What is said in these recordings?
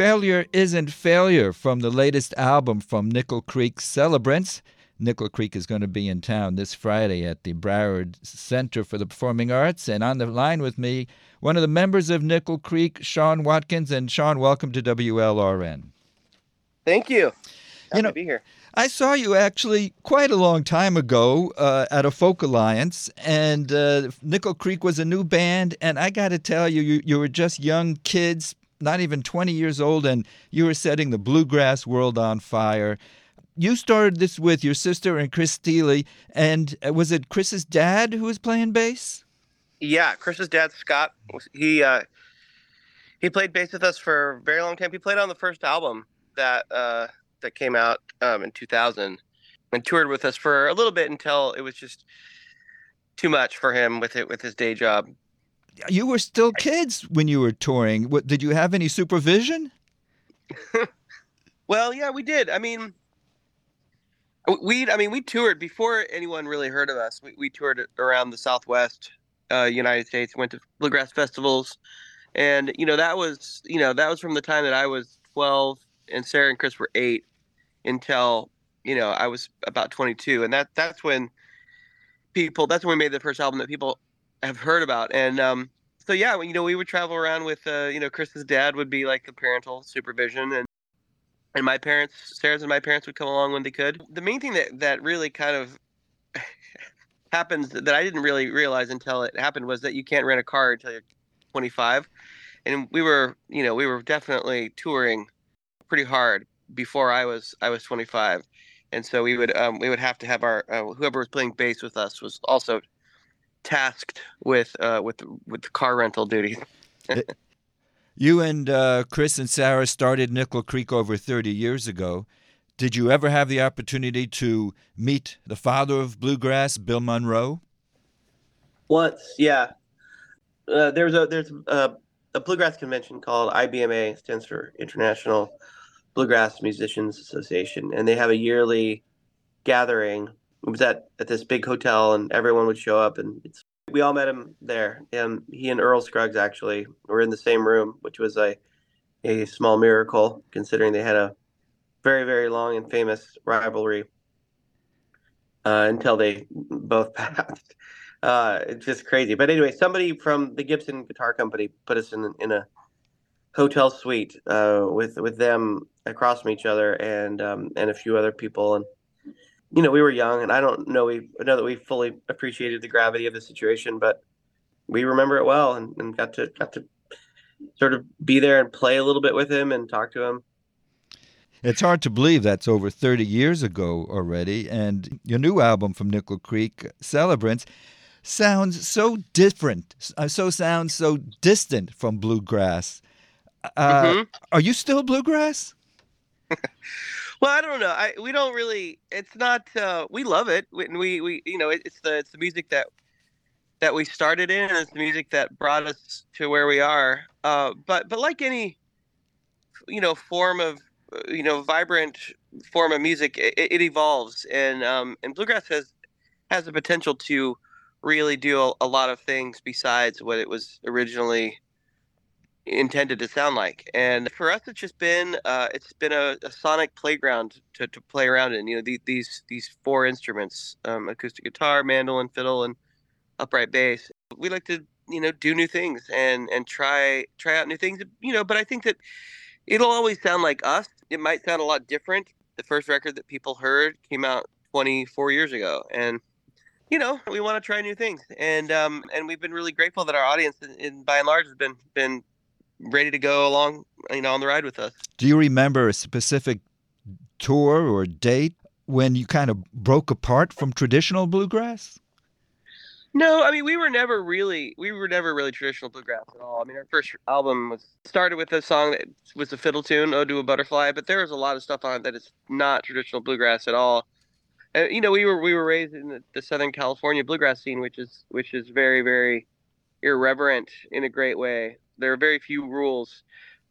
Failure Isn't Failure from the latest album from Nickel Creek Celebrants. Nickel Creek is going to be in town this Friday at the Broward Center for the Performing Arts. And on the line with me, one of the members of Nickel Creek, Sean Watkins. And Sean, welcome to WLRN. Thank you. Happy you know, to be here. I saw you actually quite a long time ago uh, at a folk alliance, and uh, Nickel Creek was a new band. And I got to tell you, you, you were just young kids, not even 20 years old, and you were setting the bluegrass world on fire. You started this with your sister and Chris Thile, and uh, was it Chris's dad who was playing bass? Yeah, Chris's dad, Scott. He uh, he played bass with us for a very long time. He played on the first album that uh, that came out um, in 2000 and toured with us for a little bit until it was just too much for him with it with his day job. You were still kids when you were touring. What, did you have any supervision? well, yeah, we did. I mean, we I mean we toured before anyone really heard of us. We, we toured around the Southwest uh, United States, went to bluegrass festivals, and you know that was you know that was from the time that I was 12 and Sara and Chris were eight until you know I was about 22, and that that's when people that's when we made the first album that people have heard about, and um, so yeah, you know we would travel around with uh, you know Chris's dad would be like the parental supervision, and and my parents, Sara's and my parents would come along when they could. The main thing that that really kind of happens that I didn't really realize until it happened was that you can't rent a car until you're 25, and we were you know we were definitely touring pretty hard before I was I was 25, and so we would um, we would have to have our uh, whoever was playing bass with us was also tasked with uh, with with the car rental duty. you and uh, Chris and Sara started Nickel Creek over 30 years ago. Did you ever have the opportunity to meet the father of bluegrass, Bill Monroe? Once, yeah. Uh, there's a there's a, a bluegrass convention called IBMA, stands for International Bluegrass Musicians Association, and they have a yearly gathering. It was at, at this big hotel, and everyone would show up, and it's we all met him there. And he and Earl Scruggs actually were in the same room, which was a a small miracle considering they had a very very long and famous rivalry uh, until they both passed. Uh, it's just crazy. But anyway, somebody from the Gibson Guitar Company put us in in a hotel suite uh, with with them across from each other and um, and a few other people and you know we were young and I don't know we know that we fully appreciated the gravity of the situation but we remember it well and, and got to got to sort of be there and play a little bit with him and talk to him. It's hard to believe that's over 30 years ago already. And your new album from Nickel Creek, Celebrants, sounds so different, uh, so sounds so distant from bluegrass. Uh, mm-hmm. Are you still bluegrass? well, I don't know. I we don't really. It's not. Uh, we love it. We, we we you know it, it's the it's the music that that we started in, and it's the music that brought us to where we are. Uh, but but like any you know form of uh, you know vibrant form of music, it, it evolves, and um, and bluegrass has has the potential to really do a, a lot of things besides what it was originally intended to sound like. And for us, it's just been uh, it's been a, a, sonic playground to, to play around in. You know, the, these these four instruments: um, acoustic guitar, mandolin, fiddle, and upright bass. We like to you know do new things and and try try out new things. You know, but I think that it'll always sound like us. It might sound a lot different. The first record that people heard came out 24 years ago, and you know we want to try new things and um and we've been really grateful that our audience in, in by and large has been been ready to go along, you know, on the ride with us. Do you remember a specific tour or date when you kind of broke apart from traditional bluegrass? No, I mean we were never really we were never really traditional bluegrass at all. I mean our first album was started with a song that was a fiddle tune, oh, "Ode to a Butterfly," but there was a lot of stuff on it that is not traditional bluegrass at all. And you know we were we were raised in the, the Southern California bluegrass scene, which is which is very very irreverent in a great way there are very few rules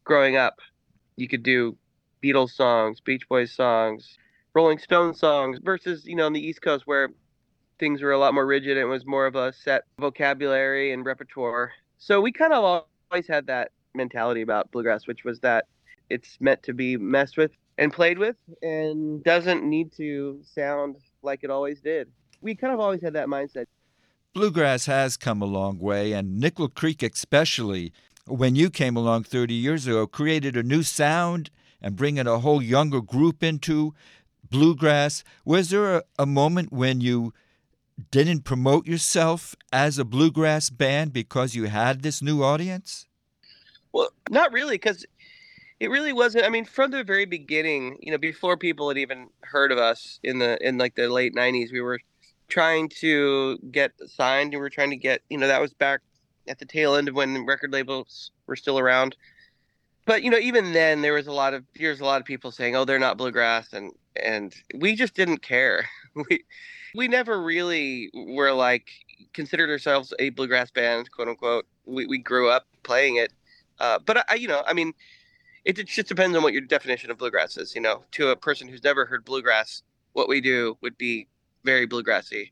growing up. You could do Beatles songs, Beach Boys songs, Rolling Stones songs versus, you know, on the East Coast where things were a lot more rigid and it was more of a set vocabulary and repertoire. So we kind of always had that mentality about bluegrass, which was that it's meant to be messed with and played with and doesn't need to sound like it always did. We kind of always had that mindset. Bluegrass has come a long way, and Nickel Creek, especially when you came along 30 years ago, created a new sound and bringing a whole younger group into bluegrass. Was there a, a moment when you didn't promote yourself as a bluegrass band because you had this new audience? Well, not really, because it really wasn't. I mean, from the very beginning, you know, before people had even heard of us in the in like the late '90s, we were trying to get signed. We were trying to get, you know, that was back at the tail end of when record labels were still around. But you know, even then, there was a lot of there's a lot of people saying, "Oh, they're not bluegrass," and and we just didn't care. we we never really were like considered ourselves a bluegrass band, quote unquote. We we grew up playing it, uh, but I, you know, I mean, it, it just depends on what your definition of bluegrass is. You know, to a person who's never heard bluegrass, what we do would be very bluegrassy.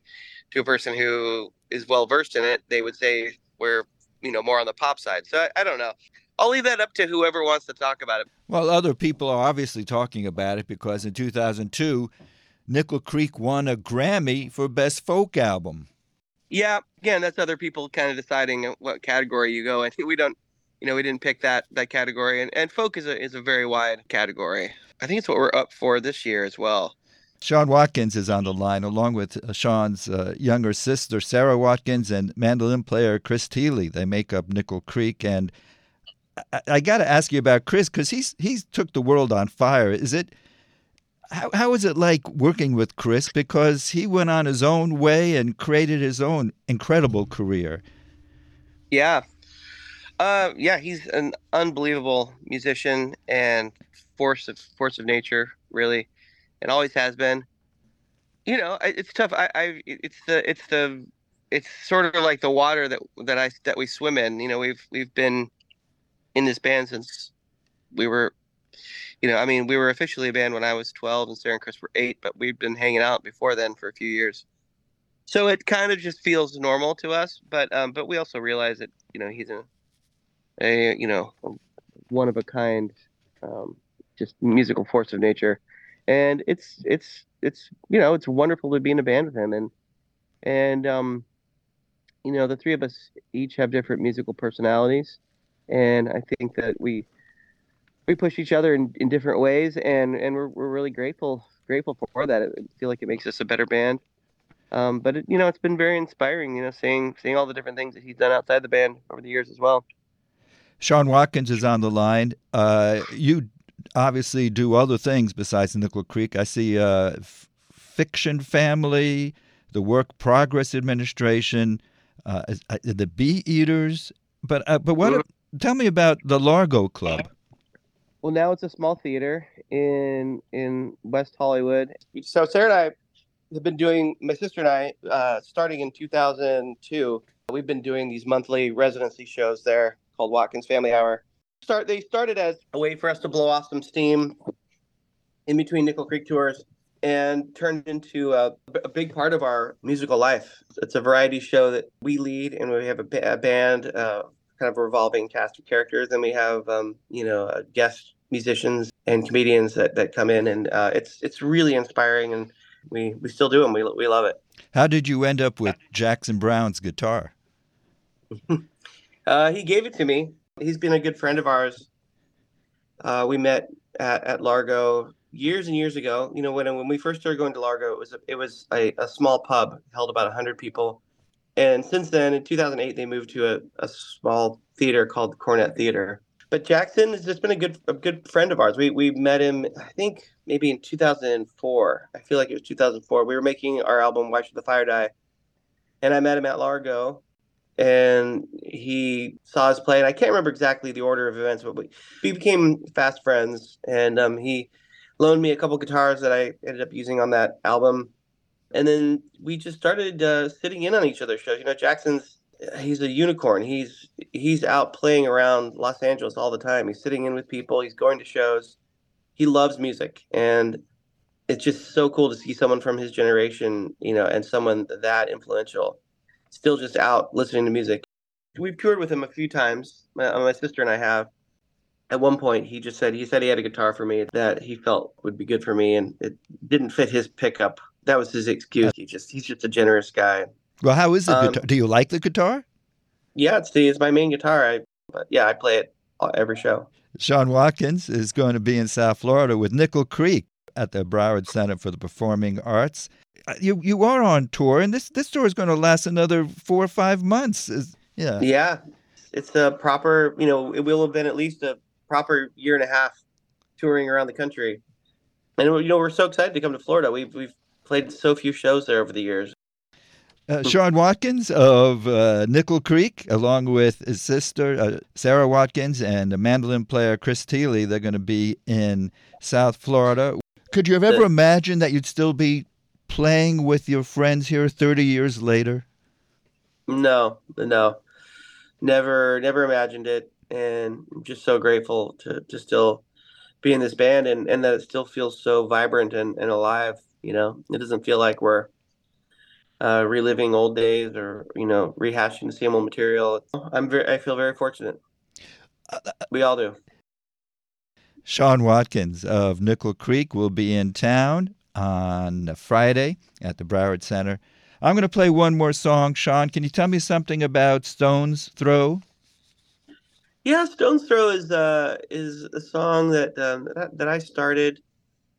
To a person who is well versed in it, they would say we're you know more on the pop side. So I, I don't know. I'll leave that up to whoever wants to talk about it. Well, other people are obviously talking about it because in 2002, Nickel Creek won a Grammy for Best Folk Album. Yeah, again, that's other people kind of deciding what category you go in. We don't, you know, we didn't pick that that category, and, and folk is a is a very wide category. I think it's what we're up for this year as well. Sean Watkins is on the line, along with uh, Sean's uh, younger sister, Sara Watkins, and mandolin player Chris Thile. They make up Nickel Creek. And I, I got to ask you about Chris because he's he's took the world on fire. Is it how how is it like working with Chris? Because he went on his own way and created his own incredible career. Yeah, uh, yeah, he's an unbelievable musician and force of force of nature, really and always has been. You know, it's tough. I, I, it's the, it's the, it's sort of like the water that that I that we swim in. You know, we've we've been in this band since we were, you know, I mean, we were officially a band when I was 12 and Sara and Chris were eight, but we've been hanging out before then for a few years. So it kind of just feels normal to us, but um, but we also realize that you know he's a, a you know, one of a kind, um, just musical force of nature and it's it's it's you know it's wonderful to be in a band with him. And and um you know the three of us each have different musical personalities. And i think that we we push each other in, in different ways. And and we're, we're really grateful grateful for that. I feel like it makes us a better band. Um, but it, you know it's been very inspiring you know seeing seeing all the different things that he's done outside the band over the years as well. Sean watkins is on the line. Uh, you obviously do other things besides Nickel Creek. I see uh, F- Fiction Family, the Work Progress Administration, uh, uh the Bee Eaters. But uh, but what? Tell me about the Largo Club. Well, now it's a small theater in in West Hollywood. So Sara and I have been doing. My sister and I, uh, starting in 2002, we've been doing these monthly residency shows there called Watkins Family Hour start they started as a way for us to blow off some steam in between Nickel Creek tours and turned into a, a, big part of our musical life. It's a variety show that we lead, and we have a, a band, uh, kind of a revolving cast of characters, and we have um, you know uh, guest musicians and comedians that, that come in, and uh, it's it's really inspiring, and we we still do them. We we love it. How did you end up with Jackson Browne's guitar? uh, he gave it to me He's been a good friend of ours. Uh, we met at, at Largo years and years ago. You know, when when we first started going to Largo, it was a, it was a, a small pub held about hundred people, and since then, in 2008, they moved to a, a small theater called the Coronet Theater. But Jackson has just been a good a good friend of ours. We we met him, I think maybe in 2004. I feel like it was 2004. We were making our album "Why Should the Fire Die," and I met him at Largo, and he saw us play. And I can't remember exactly the order of events, but we, we became fast friends. And um, he loaned me a couple guitars that I ended up using on that album. And then we just started uh, sitting in on each other's shows. You know, Jackson's he's a unicorn. He's he's out playing around Los Angeles all the time. He's sitting in with people. He's going to shows. He loves music, and it's just so cool to see someone from his generation, you know, and someone that influential still just out listening to music. We've toured with him a few times. My, my sister and I have, at one point he just said he said he had a guitar for me that he felt would be good for me, and it didn't fit his pickup. That was his excuse. He just he's just a generous guy. Well, how is the um, guitar? Do you like the guitar? Yeah, it's the it's my main guitar. I but yeah, I play it every show. Sean Watkins is going to be in South Florida with Nickel Creek at the Broward Center for the Performing Arts. Uh, you you are on tour, and this this tour is going to last another four or five months. Is, yeah, yeah, it's a proper. You know, it will have been at least a proper year and a half touring around the country, and you know we're so excited to come to Florida. We've we've played so few shows there over the years. Uh, Sean Watkins of uh, Nickel Creek, along with his sister uh, Sara Watkins and a mandolin player Chris Thile, they're going to be in South Florida. Could you have ever imagined that you'd still be playing with your friends here 30 years later? No, no, never, never imagined it, and I'm just so grateful to to still be in this band and and that it still feels so vibrant and, and alive. You know, it doesn't feel like we're uh, reliving old days or you know rehashing the same old material. I'm very, I feel very fortunate. We all do. Sean Watkins of Nickel Creek will be in town on Friday at the Broward Center. I'm going to play one more song. Sean, can you tell me something about Stone's Throw? Yeah, Stone's Throw is uh, is a song that um, that, that I started.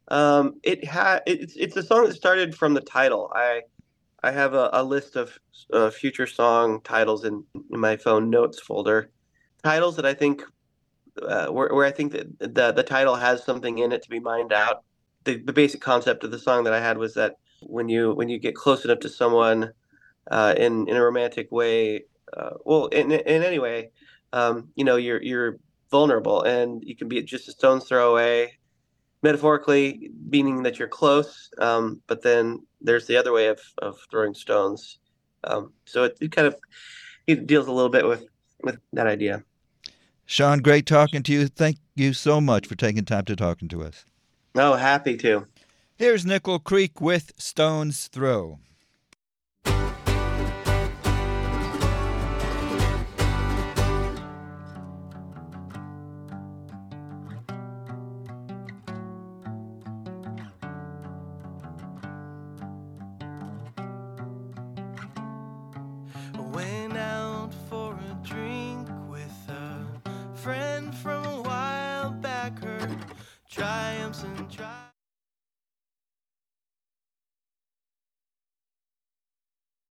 Um, it had it's it's a song that started from the title. I I have a, a list of uh, future song titles in, in, my phone notes folder. Titles that I think, uh, where, where I think that the, the title has something in it to be mined out. The, the basic concept of the song that I had was that when you when you get close enough to someone uh, in in a romantic way, uh, well, in in any way, um, you know, you're you're vulnerable and you can be just a stone's throw away metaphorically meaning that you're close um, but then there's the other way of, of throwing stones. Um, so it, it, kind of it deals a little bit with with that idea. Sean great talking to you. Thank you so much for taking time to talking to us oh happy to. Here's nickel creek with stones throw